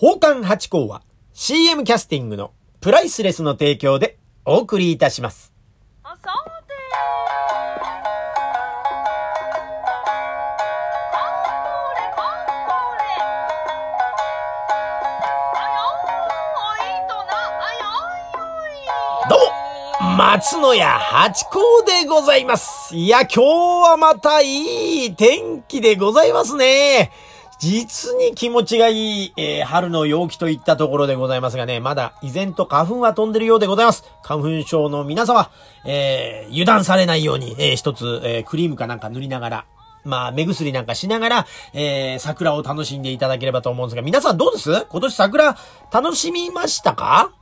宝冠八甲は CM キャスティングのプライスレスの提供でお送りいたします。どうも松野屋八甲でございます。いや、今日はまたいい天気でございますね。実に気持ちがいい、えー春の陽気といったところでございますがね、まだ依然と花粉は飛んでるようでございます。花粉症の皆様、えー油断されないように、えー一つ、えークリームかなんか塗りながら、まあ、目薬なんかしながら、えー桜を楽しんでいただければと思うんですが、皆さんどうです？今年桜楽しみましたか？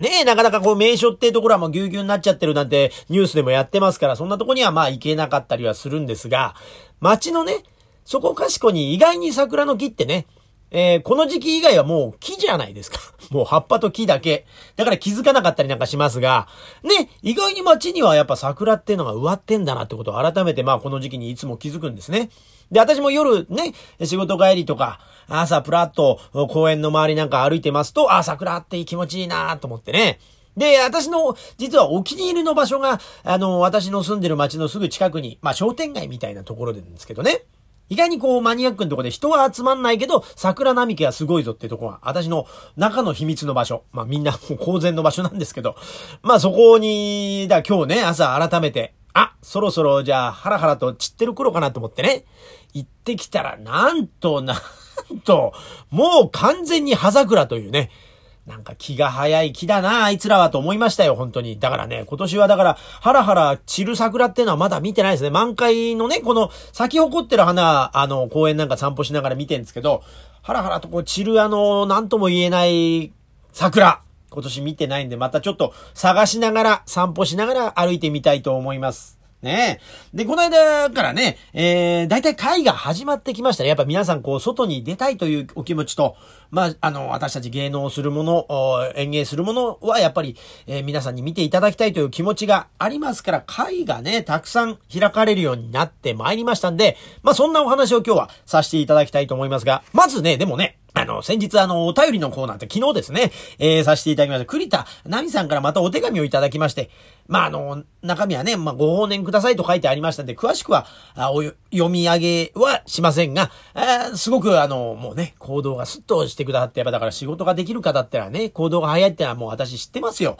ねえ、なかなかこう名所っていうところはもうぎゅうぎゅうになっちゃってるなんてニュースでもやってますから、そんなとこにはまあ行けなかったりはするんですが、街のね、そこかしこに意外に桜の木ってね、えーこの時期以外はもう木じゃないですか。もう葉っぱと木だけ。だから気づかなかったりなんかしますが、ね、意外に街にはやっぱ桜っていうのが植わってんだなってことを改めてまあこの時期にいつも気づくんですね。で、私も夜ね、仕事帰りとか、朝プラッと公園の周りなんか歩いてますと、あ、桜って気持ちいいなと思ってね。で、私の、実はお気に入りの場所が、あの、私の住んでる街のすぐ近くに、まあ商店街みたいなところでんですけどね。意外にこうマニアックなとこで人は集まんないけど、桜並木がすごいぞっていうところが、私の中の秘密の場所。まあみんなもう公然の場所なんですけど、まあそこに、だ今日ね、朝改めて、あ、そろそろじゃあハラハラと散ってる頃かなと思ってね、行ってきたら、なんと、なんと、もう完全に葉桜というね、なんか気が早い木だな、あいつらはと思いましたよ、本当に。だからね、今年はだから、ハラハラ散る桜っていうのはまだ見てないですね。満開のね、この咲き誇ってる花、あの、公園なんか散歩しながら見てるんですけど、ハラハラとこう散るあの、なんとも言えない桜。今年見てないんで、またちょっと探しながら、散歩しながら歩いてみたいと思います。ねえ。で、この間からね、えー、大体会が始まってきましたね。やっぱ皆さんこう、外に出たいというお気持ちと、まあ、あの、私たち芸能するもの、演芸するものはやっぱり、えー皆さんに見ていただきたいという気持ちがありますから、会がね、たくさん開かれるようになってまいりましたんで、まあ、そんなお話を今日はさせていただきたいと思いますが、まずね、でもね、あの、先日あの、お便りのコーナーって昨日ですね、えー、させていただきました。栗田奈美さんからまたお手紙をいただきまして、まあ、あの、中身はね、まあ、ご放念くださいと書いてありましたんで、詳しくは、あお読み上げはしませんが、あーすごくあの、もうね、行動がスッとしてくださって、やっぱだから仕事ができる方ってのはね、行動が早いってのはもう私知ってますよ。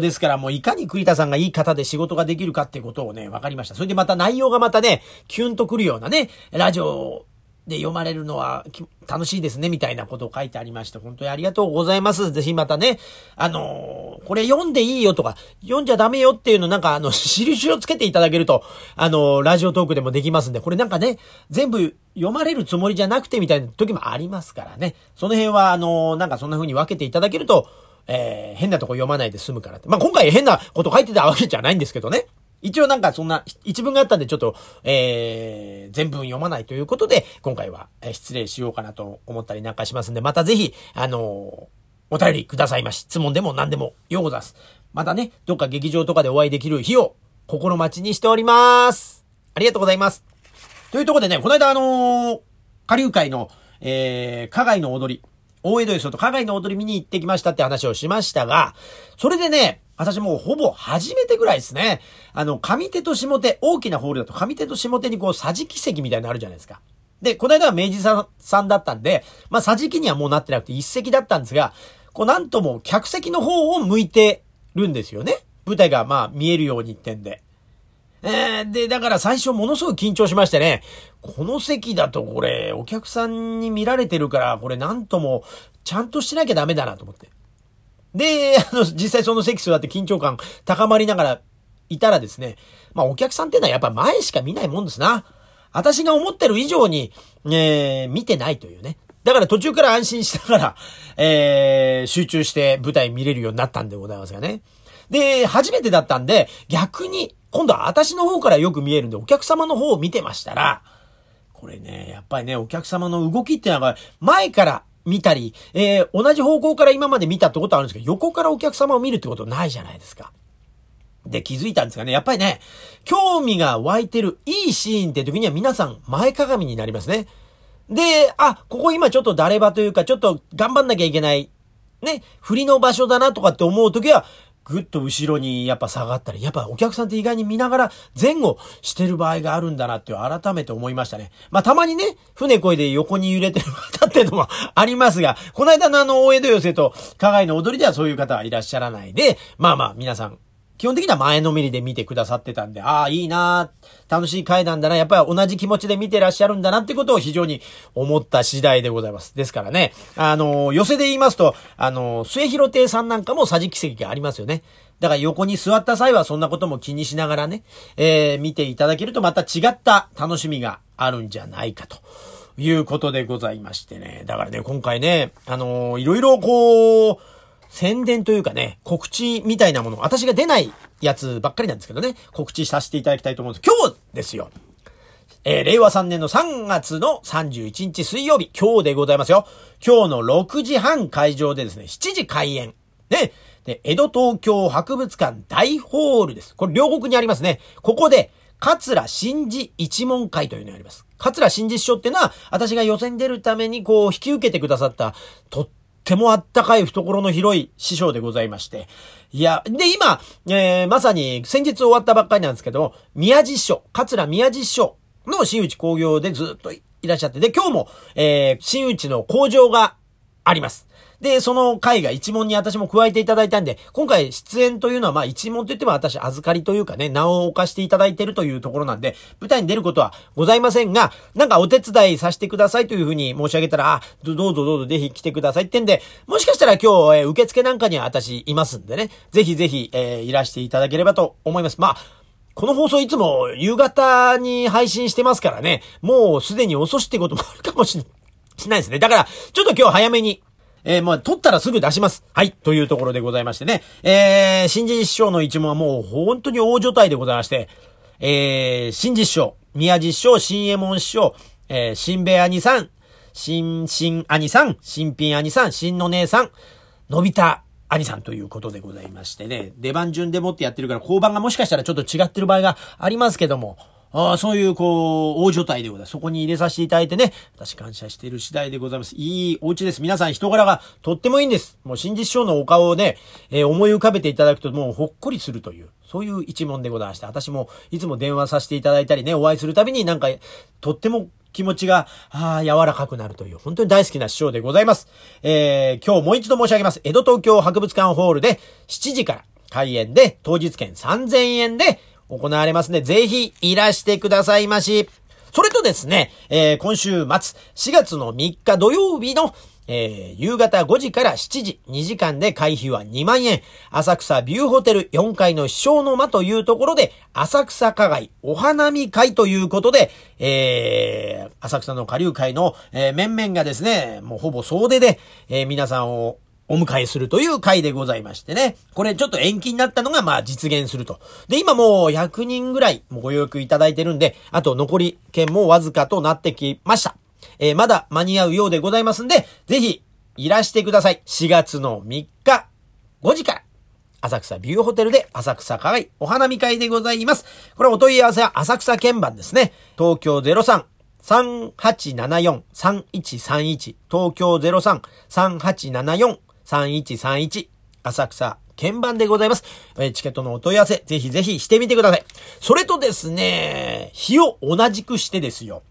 ですからもういかに栗田さんがいい方で仕事ができるかってことをね、分かりました。それでまた内容がまたね、キュンとくるようなね、ラジオで読まれるのは楽しいですね、みたいなことを書いてありまして、本当にありがとうございます。ぜひまたね、あのーこれ読んでいいよとか、読んじゃダメよっていうのなんかあの、印をつけていただけると、あのーラジオトークでもできますんで、これなんかね、全部読まれるつもりじゃなくてみたいな時もありますからね。その辺はあのーなんかそんな風に分けていただけると、えー変なとこ読まないで済むからって。まあ、今回変なこと書いてたわけじゃないんですけどね。一応なんかそんな一文があったんでちょっと、えー、全文読まないということで、今回は失礼しようかなと思ったりなんかしますんで、またぜひ、あのお便りくださいまし。質問でも何でもようございます。またね、どっか劇場とかでお会いできる日を心待ちにしております。ありがとうございます。というところでね、この間あのー、下流会の、えー、加害の踊り、大江戸よそと加害の踊り見に行ってきましたって話をしましたが、それでね、私もうほぼ初めてぐらいですね。あの、上手と下手、大きなホールだと上手と下手にこう、桟敷席みたいなのあるじゃないですか。で、この間は明治さんさんだったんで、まあ、桟敷にはもうなってなくて一席だったんですが、こう、なんとも客席の方を向いてるんですよね。舞台がまあ、見えるようにってんで。えー、で、だから最初ものすごい緊張しましてね、この席だとこれ、お客さんに見られてるから、これなんとも、ちゃんとしなきゃダメだなと思って。で、あの、実際その席座って緊張感高まりながらいたらですね、まあお客さんってのはやっぱ前しか見ないもんですな。私が思ってる以上に、えー、見てないというね。だから途中から安心しながら、えー、集中して舞台見れるようになったんでございますがね。で、初めてだったんで、逆に、今度は私の方からよく見えるんで、お客様の方を見てましたら、これね、やっぱりね、お客様の動きっていうのが、前から見たり、えー、同じ方向から今まで見たってことはあるんですけど、横からお客様を見るってことないじゃないですか。で、気づいたんですがね、やっぱりね、興味が湧いてるいいシーンって時には皆さん前かがみになりますね。で、あ、ここ今ちょっと誰場というか、ちょっと頑張んなきゃいけない、ね、振りの場所だなとかって思うときは、ぐっと後ろにやっぱ下がったり、やっぱお客さんって意外に見ながら前後してる場合があるんだなって改めて思いましたね。まあたまにね、船越えで横に揺れてる方っていうのもありますが、この間のあの大江戸寄せと加害の踊りではそういう方はいらっしゃらないで、まあまあ皆さん基本的には前のめりで見てくださってたんで、ああ、いいな楽しい回なんだな、やっぱり同じ気持ちで見てらっしゃるんだなってことを非常に思った次第でございます。ですからね、あの、寄せで言いますと、あの、末広亭さんなんかも桟敷席がありますよね。だから横に座った際はそんなことも気にしながらね、えー、見ていただけるとまた違った楽しみがあるんじゃないかと。いうことでございましてね。だからね、今回ね、あのー、いろいろこう、宣伝というかね、告知みたいなもの、私が出ないやつばっかりなんですけどね、告知させていただきたいと思うんです。今日ですよ。えー、令和3年の3月の31日水曜日、今日でございますよ。今日の6時半会場でですね、7時開演。ね。で、江戸東京博物館大ホールです。これ両国にありますね。ここで、桂真治一門会というのがあります。桂真治師匠っていうのは、私が予選出るためにこう、引き受けてくださった、とってもあったかい懐の広い師匠でございまして。いや、で、今、えー、まさに先日終わったばっかりなんですけど宮地師匠、桂宮地師匠の新内工業でずっといらっしゃって、で、今日も、えー、新内の工場があります。で、その回が一問に私も加えていただいたんで、今回出演というのはまあ一問といっても私預かりというかね、名を置かしていただいてるというところなんで、舞台に出ることはございませんが、なんかお手伝いさせてくださいというふうに申し上げたら、あ、どうぞどうぞぜひ来てくださいってんで、もしかしたら今日、えー、受付なんかには私いますんでね、ぜひぜひ、えー、いらしていただければと思います。まあ、この放送いつも夕方に配信してますからね、もうすでに遅しってこともあるかもしれないですね。だから、ちょっと今日早めに、えー、まあ、撮ったらすぐ出します。はい。というところでございましてね。えー、新人師匠の一問はもう本当に大所帯でございまして、えー、新実師匠、宮地師匠、新右衛門師匠、えー、新部兄さん、新、新兄さん、新品兄さん、新の姉さん、のび太兄さんということでございましてね。出番順でもってやってるから、交番がもしかしたらちょっと違ってる場合がありますけども、あそういう、こう、大所帯でございます。そこに入れさせていただいてね、私感謝している次第でございます。いいお家です。皆さん人柄がとってもいいんです。もう新実証のお顔をね、えー、思い浮かべていただくともうほっこりするという、そういう一問でございまして、私もいつも電話させていただいたりね、お会いするたびになんか、とっても気持ちが、ああ、柔らかくなるという、本当に大好きな師匠でございます。えー、今日もう一度申し上げます。江戸東京博物館ホールで7時から開演で、当日券3000円で、行われますね。ぜひいらしてくださいまし。それとですね、えー、今週末、4月の3日土曜日の、えー、夕方5時から7時、2時間で会費は2万円。浅草ビューホテル4階の師匠の間というところで、浅草花街お花見会ということで、えー、浅草の下流会の、えー、面々がですね、もうほぼ総出で、えー、皆さんをお迎えするという回でございましてね。これちょっと延期になったのがまあ実現すると。で、今もう100人ぐらいご予約いただいてるんで、あと残り券もわずかとなってきました。えー、まだ間に合うようでございますんで、ぜひいらしてください。4月の3日5時から。浅草ビューホテルで浅草課外お花見会でございます。これお問い合わせは浅草鍵盤ですね。東京03 3874-3131東京03-3874 3131浅草鍵盤でございます。えチケットのお問い合わせ、ぜひぜひしてみてください。それとですね、日を同じくしてですよ。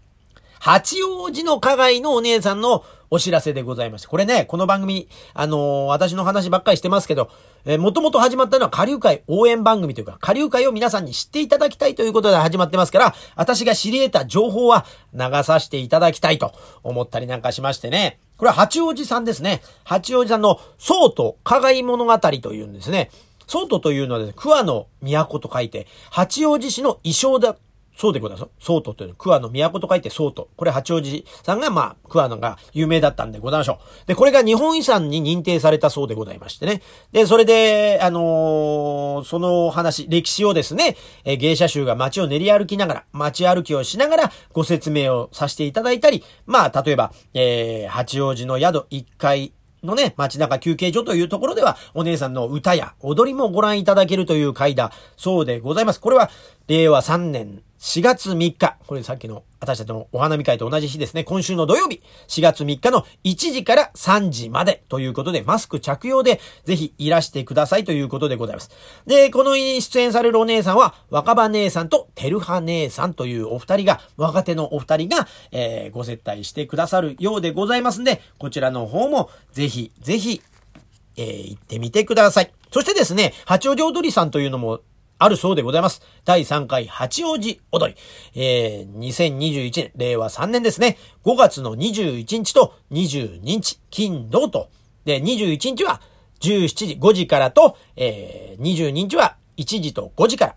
八王子の加害のお姉さんのお知らせでございまして。これね、この番組、あのー、私の話ばっかりしてますけど、えー、もともと始まったのは下流会応援番組というか、下流会を皆さんに知っていただきたいということで始まってますから、私が知り得た情報は流させていただきたいと思ったりなんかしましてね。これは八王子さんですね。八王子さんの宋と加害物語というんですね。宋都というのはですね、桑の都と書いて、八王子市の衣装だそうでございます。ソートというのは、桑の都と書いてソート。これ八王子さんが、まあ、桑のが有名だったんでございましょう。で、これが日本遺産に認定されたそうでございましてね。で、それで、あのー、その話、歴史をですね、え芸者衆が街を練り歩きながら、街歩きをしながらご説明をさせていただいたり、まあ、例えば、えー、八王子の宿1階、のね、街中休憩所というところでは、お姉さんの歌や踊りもご覧いただけるという回だそうでございます。これは、令和3年4月3日、これさっきの私たちのお花見会と同じ日ですね、今週の土曜日、4月3日の1時から3時まで。ということで、マスク着用でぜひいらしてください。ということでございます。で、この日に出演されるお姉さんは、若葉姉さんとてるは姉さん。というお二人が、若手のお二人が、えー、ご接待してくださるようでございますんで、こちらの方もぜひ、ぜひ、えー、行ってみてください。そしてですね、八王子踊りさんというのもあるそうでございます。第3回八王子踊り。えー、2021年、令和3年ですね。5月の21日と22日、金、土と。で、21日は17時、5時からと、えー、22日は1時と5時から。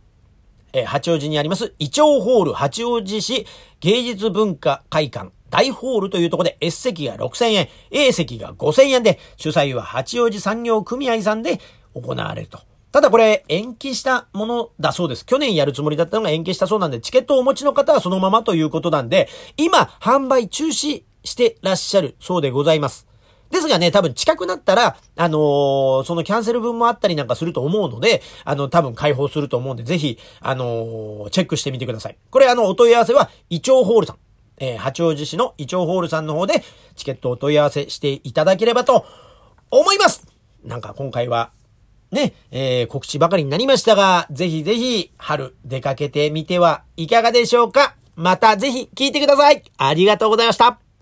えー、八王子にあります、イチョウホール八王子市芸術文化会館大ホールというところで S 席が6000円、A 席が5000円で、主催は八王子産業組合さんで行われると。ただこれ延期したものだそうです。去年やるつもりだったのが延期したそうなんで、チケットをお持ちの方はそのままということなんで、今販売中止してらっしゃるそうでございます。ですがね、多分近くなったら、あのー、そのキャンセル分もあったりなんかすると思うので、あの、多分開放すると思うんで、ぜひ、あのー、チェックしてみてください。これあの、お問い合わせは、イチョウホールさん。えー、八王子市のイチョウホールさんの方で、チケットお問い合わせしていただければと思いますなんか今回はね、えー、告知ばかりになりましたが、ぜひぜひ春出かけてみてはいかがでしょうか。またぜひ聞いてください。ありがとうございました。